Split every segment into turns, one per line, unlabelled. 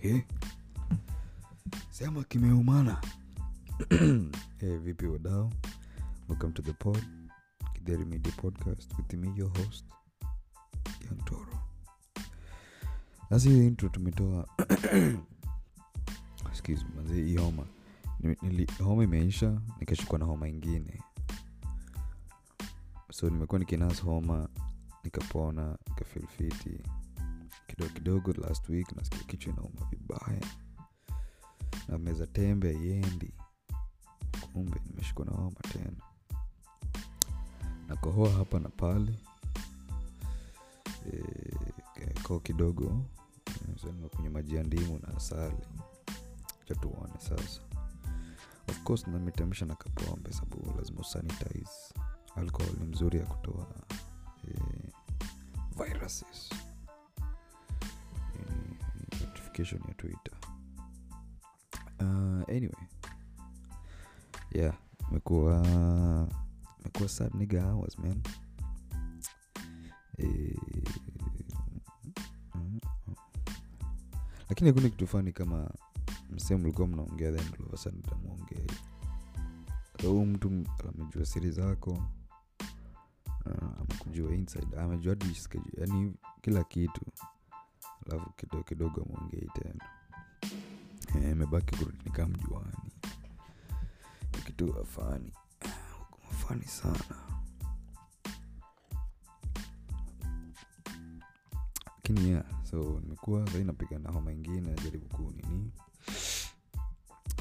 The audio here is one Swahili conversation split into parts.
He? Sema kimeumana. hey, vipi wadao Welcome to the pod, kidheri Media Podcast with me, your host, Young Toro. Sasa hiyo intro tumetoa excuse me, hii homa Nili- homa imeisha nikashikwa na homa ingine so nimekuwa nikinas homa nikapona nikafeel fiti kidogo kidogo last week nasikia kichwa inauma vibaya. Na meza tembe haiendi. Kumbe nimeshikwa na homa tena. Nakohoa hapa na pale. E, koo kidogo. Eh, nimekunywa maji ya ndimu na asali. Cha tuone sasa. Of course nametamsha na kapombe sababu lazima usanitize. Alcohol ni mzuri ya kutoa e, viruses notification ya twitter. Uh, anyway. Yeah imekuwa imekuwa sad nigga hours man. E, lakini hakuna kitu fani kama msehemu mlikuwa mnaongea then all of a sudden utamwongea huu mtu amejua siri zako uh, amekujua inside amejua yani kila kitu alafu kidogo kidogo mwongei tena. Eh, imebaki kurudi nikaa mjuani. Ni kitu afani. Afani sana. Lakini yeah so nimekuwa sahii napiga na homa ingine najaribu kuu nini.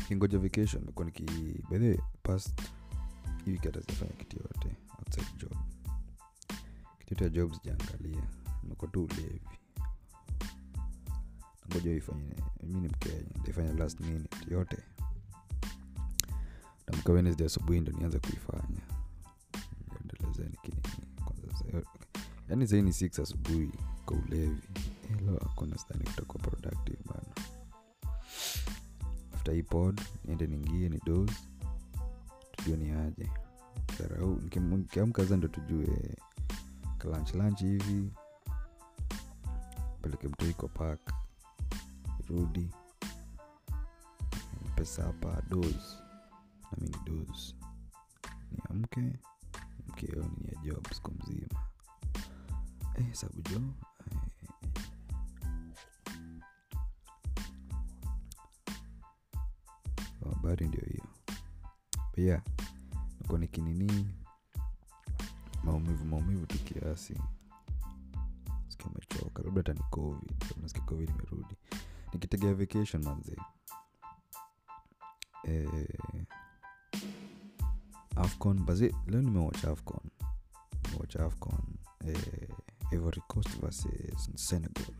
Kingoja vacation nimekuwa niki bedhe past hii wiki hata kitu yote outside job. Kitu yote ya job sijaangalia. Nimekuwa tu ulevi ngoja ifanye mi ni mkenya nitaifanya last minute yote. Namka wednesday asubuhi ndo nianze kuifanya. Yaani sahii ni six asubuhi kwa ulevi. Hilo hakuna stani kutakuwa productive bana. After hii niende ningie ni dos tujue ni aje. Sarau, nikiamka za ndo tujue. Kalanchlanch hivi. Peleke mtoiko kwa rudi. Pesa hapa dos nami ni amke niamke mkeo ni ya job siku mzima. Eh, sabu jo eh, ndio hiyo. Pia nikuwa nikinini maumivu maumivu tu kiasi. Sikia umechoka labda hata ni covid. Nasikia covid imerudi nikitegea vacation manzi eh, afcon bazi leo nimewacha afcon. Nimewacha afcon eh, ivory coast versus senegal.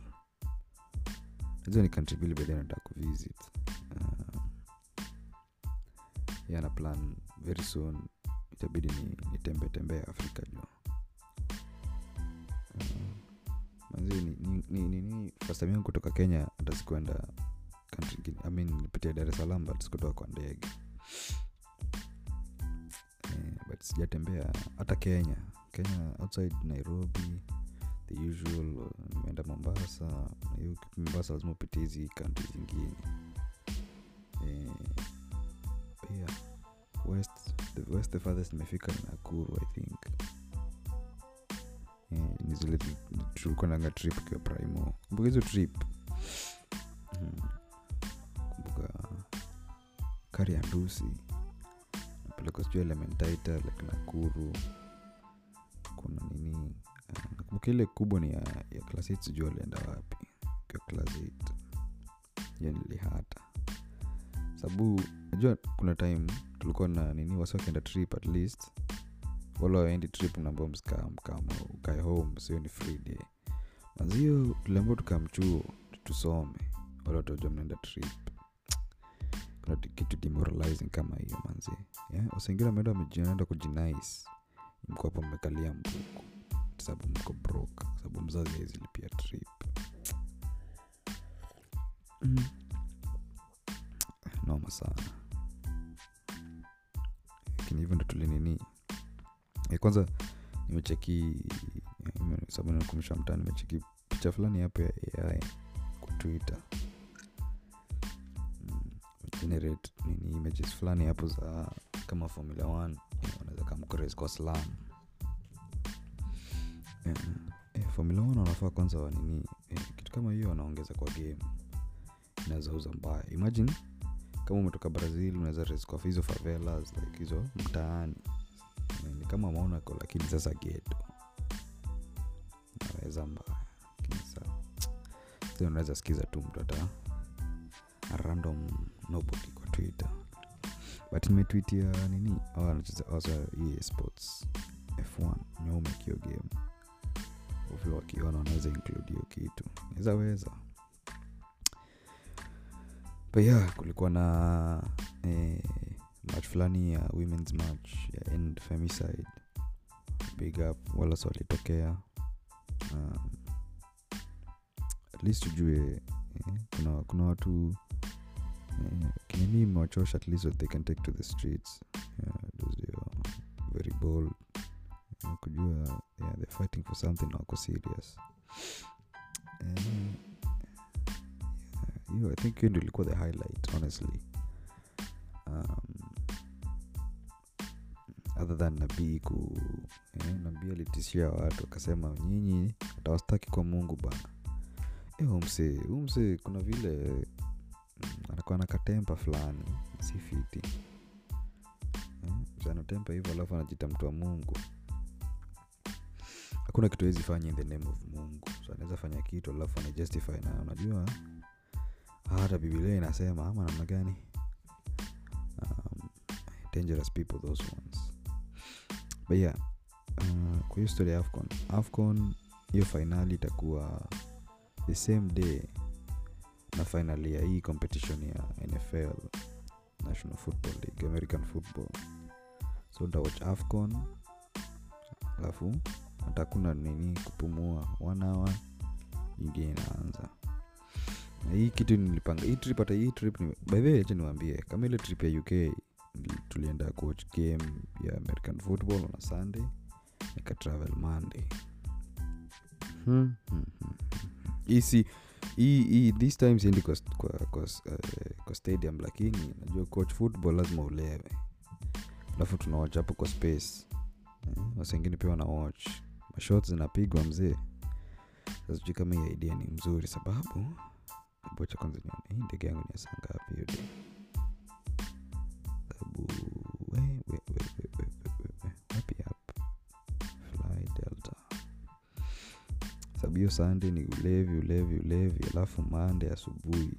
Hizo ni country bili baadaye nataka kuvisit. Uh, yana plan very soon. Itabidi ni nitembe tembee afrika juu. Uh, manzi ni, ni, ni, ni, ni yangu kutoka kenya hata sikuenda country es salaam but sikutoka kwa ndege. Eh, but sijatembea hata kenya. Kenya outside nairobi the usual nimeenda mombasa. Mombasa lazima upitie hizi kanti zingine. Eh, pia west the west the farthest nimefika ni nakuru i think. Eh, ni zile tulikuwa nanga trip kiwa primo. Kumbuka hizo trip kari ya ndusi. Napeleka sijuu elementaita like nakuru. Kuna nini? Uh, nakumbuka ile kubwa ni ya, ya class 8 sijuu alienda wapi. Kwa class 8 hiyo nilihata. Sababu najua kuna time tulikuwa na nini wasi wakienda trip at least. Wala waendi trip mnaambao mskam kama ukae home sio ni free day. Tuliambao tukamchuo tusome. Wala watajua mnaenda trip kuna kitu demoralizing kama hiyo manzi yeah? wasengine wameenda wamejienda kujinais mko hapo mmekalia mbuku sababu mko broke. Sababu mzazi aizilipia trip. Mm. noma sana. Lakini hivyo ndo tulinini e, kwanza nimecheki sababu nakumisha mtaa nimecheki picha fulani hapo ya ai kwa generate nini images fulani hapo za kama formula 1 wanaweza kamkores kwa slam. Eh, eh, formula 1 wanafaa kwanza wanini eh, kitu kama hiyo wanaongeza kwa game inawezauza mbaya. Imagine kama umetoka brazil unaweza res kwa hizo favelas like hizo mtaani. Eh, ni kama monaco lakini sasa geto naweza mbaya lakini sa unaweza sikiza tu mtu hata random nobody kwa twitter. But nimetwitia nini? Hawa wanacheza wasa EA sports f1 nyeumekio game. Vile wakiona wanaweza include hiyo kitu. Naweza weza. But yeah kulikuwa na eh, match fulani ya women's match ya end femicide. Big up walas walitokea. Um, at least ujue eh, kuna, kuna watu kinini imewachosha at least what they can take to the streets. Yeah, those they are very bold. Eh, kujua yeah, they're fighting for something wako serious. Yeah, i think hiyo ndio ilikuwa the highlight honestly. Um, other than nabii ku eh, nabii alitishia watu akasema nyinyi atawastaki kwa mungu bana eh, umse umse kuna vile anakuwa na katempa fulani si eh, anatempa hivyo alafu anajita mtu wa mungu. Hakuna kitu hezi fanya in the name of mungu. So anaweza fanya kitu alafu anajustify nayo. Unajua hata bibilia inasema ama namna gani? Um, dangerous people those ones. But yeah uh, kwa hiyo story afcon. Afcon hiyo fainali itakuwa the same day na finali ya hii competition ya nfl national football league american football so utawatch afcon alafu hatakuna nini kupumua one hour ingine inaanza na hii kitu nilipanga hii trip hata hii trip ni, by the way acha niwaambie kama ile trip ya uk tulienda coach game ya american football on a sunday nika travel monday hmm. hmm, hmm. hii si hii this time siendi kwa, kwa, uh, kwa stadium lakini najua coach football lazima ulewe. Alafu tunawatch hapo kwa space. Eh, wasengine pia wanawatch. Mashot zinapigwa mzee. Sasijui kama hii idea ni mzuri sababu bocha kwanza nione hii ndege yangu ni ya saa ngapi hiyo sande ni ulevi ulevi ulevi alafu mande asubuhi.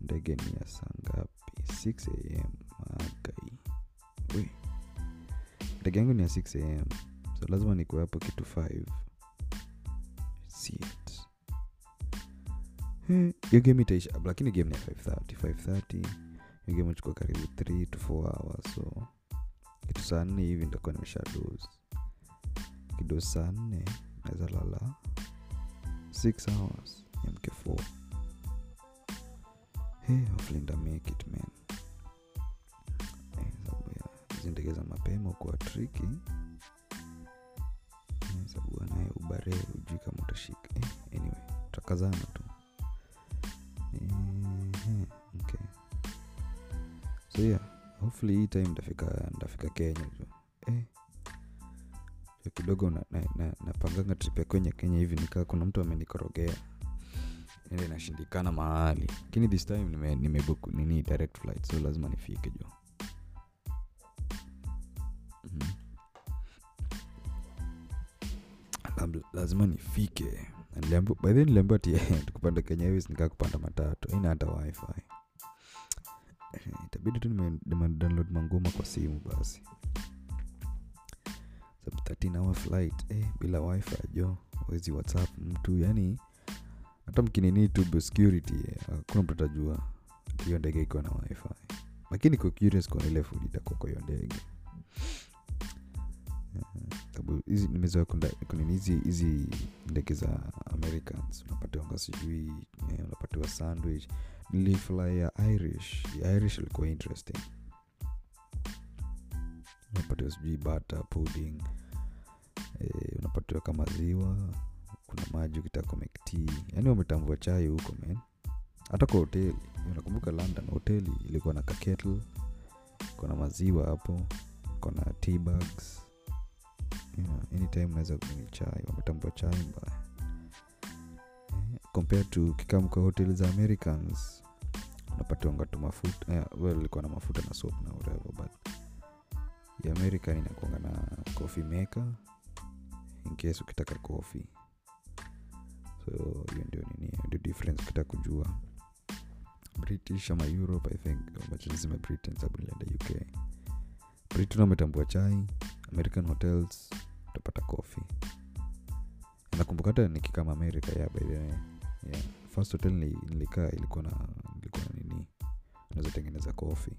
Ndege ni ya saa ngapi? 6 am magai ndege yangu ni ya 6 am so lazima nikuwe hapo kitu 5 Shit. Eh, hiyo game itaisha lakini game ni ya 530 530 hiyo game achukua karibu 3 to 4 hours so kitu saa nne hivi nitakuwa nimesha dos kido saa nne naweza lala 6 hours mk 4 hey, hopefully nita it man. Eh, mapema kuwa triki eh, sababu anaye ubare ujui kama utashika. Eh, anyway utakazana tu. Okay. so yeah hopefully hii time ndafika ndafika kenya eh. jo kidogo napanganga na, na, trip kwenye kenya hivi nikaa kuna mtu amenikorogea. Ende inashindikana mahali. Lakini this time nime, nimebook nini direct flight so lazima nifike jo Mhm. Lab- lazima nifike. Bahe niliambiwa- ti tukupanda kenya hivi nikaa kupanda matatu. Ina hata wifi. Eh, itabidi tu nime- nimedownload mangoma kwa simu basi. sababu 13 hour flight. Eh, bila wifi jo wezi whatsapp mtu. Yani hata mkinini tu security eh, mtu atajua hiyo ndege ikiwa na wifi. Lakini kwa curious kwa ile food itakuwa kwa hiyo ndege. Eh, sababu hizi nimezoea kunini hizi ndege za americans unapatiwanga sijui eh, unapatiwa sandwich. Nilifly ya irish. Ya irish ilikuwa interesting unapatiwa sijui bata pudding. E, unapatiwa kama ziwa kuna maji ukitaka make yaani wametambua chai huko men hata kwa hoteli unakumbuka london hoteli ilikuwa na kaketl kona maziwa hapo kona tbags unaweza kunywa chai wametambua chai mbaya. Eh, compared to kikamka hotel za americans unapatiwanga tu mafuta eh, well ilikuwa na mafuta na soap na whatever but ya american inakuanga na coffee maker in ukitaka coffee. So hiyo ndio nini ndio difference ukitaka kujua. British ama europe i think machanisema britain sababu nilienda uk britain wametambua chai american hotels utapata coffee. Nakumbuka hata nikikama america yeah, by the yeah. first hotel nilikaa ilikuwa na ilikuwa na nini? Unaweza tengeneza coffee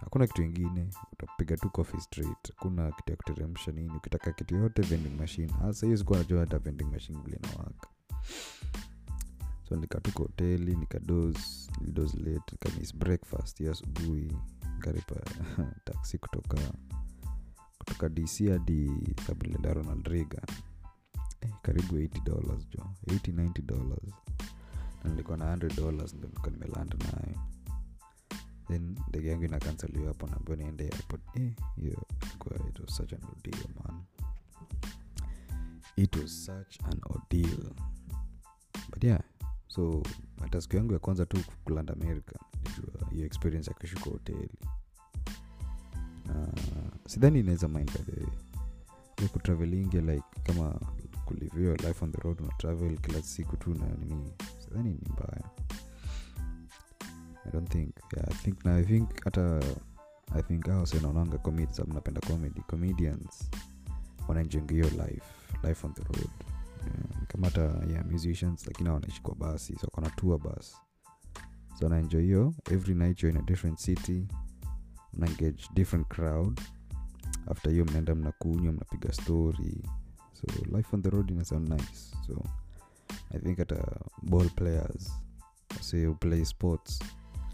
hakuna kitu ingine. Utapiga tu coffee street hakuna kitu ya kuteremsha nini. Ukitaka kitu yote vending machine. Hasa hiyo sikuwa najua hata vending machine vile so nikatuka hoteli nikados nilidos late. Nikamis breakfast. Ya asubuhi. Nikaripa taxi kutoka kutoka dc hadi sababu nilienda ronald reagan. Eh, karibu 80 dollars jo 80 90 dollars. Na nilikuwa na 100 dollars ndo nilikuwa nimelanda nayo then ndege yangu inakanseliwa hapo naambiwa niende airport. Eh, hiyo yeah, it was such an ordeal man. It was such an ordeal. But yeah so hata siku yangu ya kwanza tu kulanda america nilijua hiyo experience ya kushuka hoteli. Sidhani inaweza mind by the way hiyo like kama kulivio life on the road una travel kila siku tu na nini sidhani ni mbaya i don't think yeah, i think na i think hata i think hao senaonanga comedy napenda comedy comedians wanaenjenga hiyo life life on the road. Yeah, kama hata yeah, musicians lakini hao wanaishi kwa basi so kona tour bus. So wanaenjoy hiyo every night you're in a different city mna engage different crowd. After hiyo mnaenda mnakunywa mnapiga story. So life on the road ina sound nice. So i think hata ball players say who play sports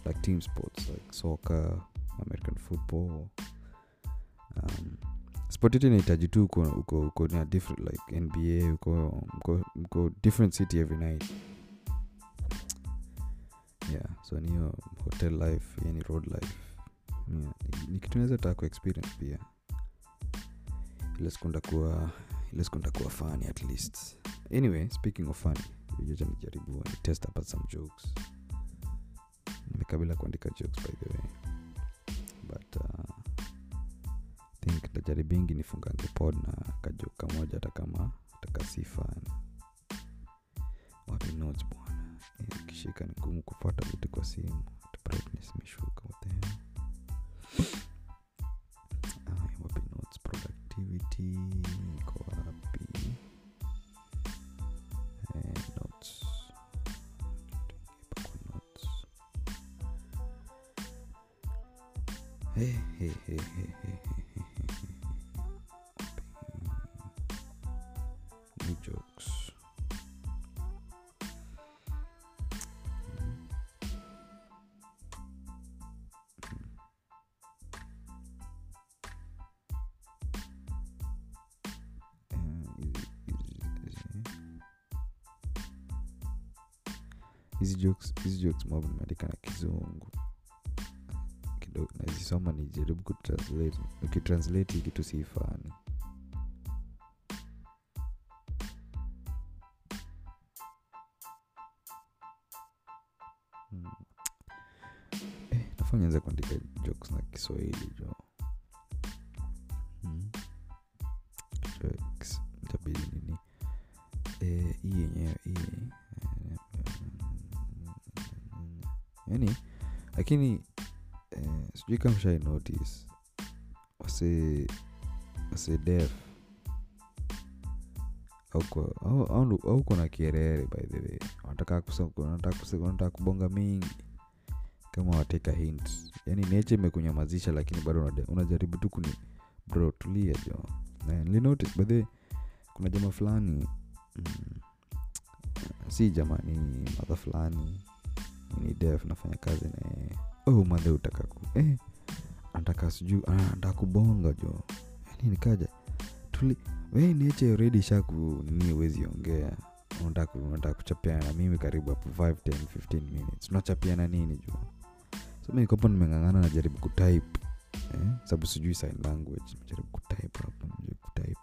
like team sports like soccer american football. Um, sport yote tu uko, uko, uko na different like nba uko, uko, uko different city every night. Yeah so niyo hotel life yani road life. Yeah, ni- kitu naweza kuexperience pia. Ile siku ndakuwa ile siku ndakuwa funny at least. Anyway speaking of funny jaribu test up at some jokes nimekabila kuandika jokes by the way. But uh, think tajaribingi nifungange pod na kajok kamoja hata kama takasifa wapi notes bwana? Kishika ni gumu kupata vitu kwa simu. Brightness hizi jokes hizi nimeandika na kizungu. Nazisoma nijaribu kutranslate ukitranslate hii kitu siifani. Hmm. Eh, nafaa kuandika jokes na kiswahili jo yani lakini eh, sijui kama shai notice wase wase def au, kuna kierere by the way. Wanataka kubonga mingi. Kama wateka hint yani neche imekunyamazisha lakini bado unajaribu tu kuni bro tulia jo. Nilinotice by the kuna jama fulani mm, si jama ni madha fulani ni dev nafanya kazi na yeye. Oh madhe utaka ku eh, anataka sijuu anataka kubonga jo. Yani nikaja. Tuli we niache redi shaku nini uwezi ongea. Unataka kuchapiana na mimi karibu hapo 5 10 15 minutes. Unachapiana nini jua so mi nikopo nimeng'ang'ana najaribu kutype eh? sababu sijui sign language. Najaribu kutype hapo kutype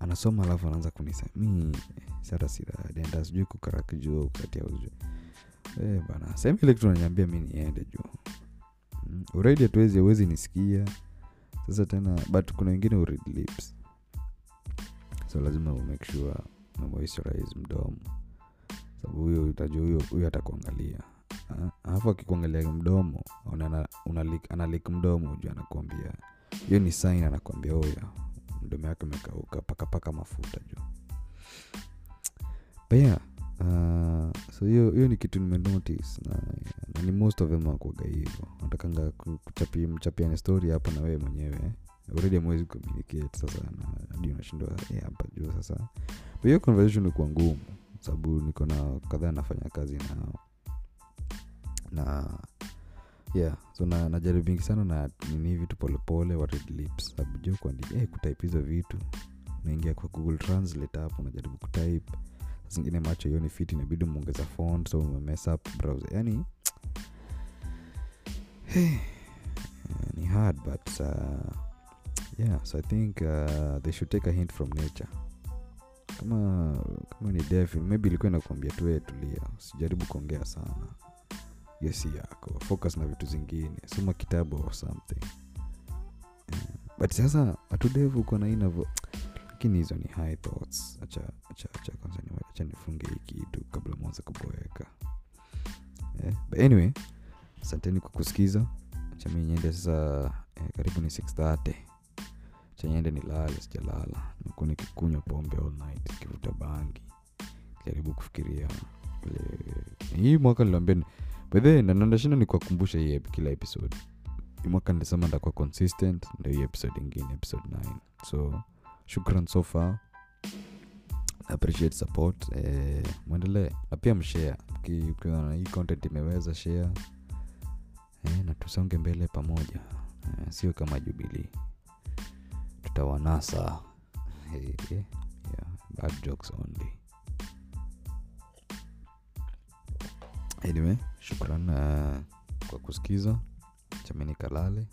anasoma alafu anaanza kunisa mi sata siradenda sijui kukaraki juu kati ya uju eh, bana sehemu ile kitu nanyambia mi niende juu. Mm. hatuwezi awezi nisikia. Sasa tena but kuna wengine ured lips. So lazima umake sure umemoisturize mdomo. Sababu huyo utajua huyo atakuangalia. Ah, alafu akikuangalia mdomo analik mdomo ujua anakuambia. Hiyo ni sign anakuambia huyo mdomo yake umekauka pakapaka mafuta juu. But yeah, uh, so hiyo hiyo ni kitu nimenotice na, na ni most of them akuaga hivo natakanga mchapiane story hapo na wewe mwenyewe. Eh. already communicate sasa hadi unashindwa eh, hapa juu sasa. Hiyo conversation ikuwa ngumu sababu niko na kadhaa nafanya kazi nao na yeah so na najaribingi sana na nini vitu polepole wa lips sababu jo kuandika hey, kutype hizo vitu. Naingia kwa google translate hapo najaribu kutype zingine macho hiyo ni fit inabidi umeongeza font so umemess up browser. Yani ni hard but uh, yeah so i think uh, they should take a hint from nature. Kama kama ni deaf maybe ilikuwa inakuambia tu "Eh, tulia usijaribu kuongea sana. Hiyo si yako focus na vitu zingine soma kitabu or something. Yeah. but sasa hatudevu uko na inavo lakini hizo ni high thoughts. Acha kwanza acha nifunge hii kitu kabla mwanza kuboeka. Yeah. but anyway asanteni kwa kusikiza. Acha mi niende sasa eh, karibu ni 630 acha niende nilale sijalala. Nimekuwa nikikunywa pombe all night kivuta bangi. Jaribu kufikiria hii mwaka niliambia bedhe by the way, na- na- nashinda ni kuwakumbusha hii kila episode. Hii mwaka nilisema ndakuwa consistent ndo hii episode ingine episode 9 so shukran so far appreciate support. Eh, mwendelee. Na pia mshare. Ukiona hii content imeweza share. Eh, na tusonge mbele pamoja. Eh, sio kama jubilii tutawanasa. Hey, eh, yeah, bad jokes only. Anyway shukran uh, kwa kusikiza. Chameni kalale.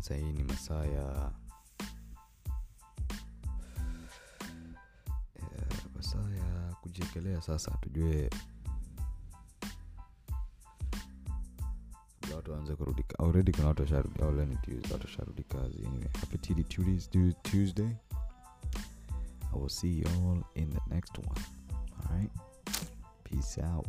Sahii ni masaa ya kujiekelea sasa tujue watu waanze kurudi already kuna watu washarudi kazi. Tuesday. I will see you all in the next one. All right? Peace out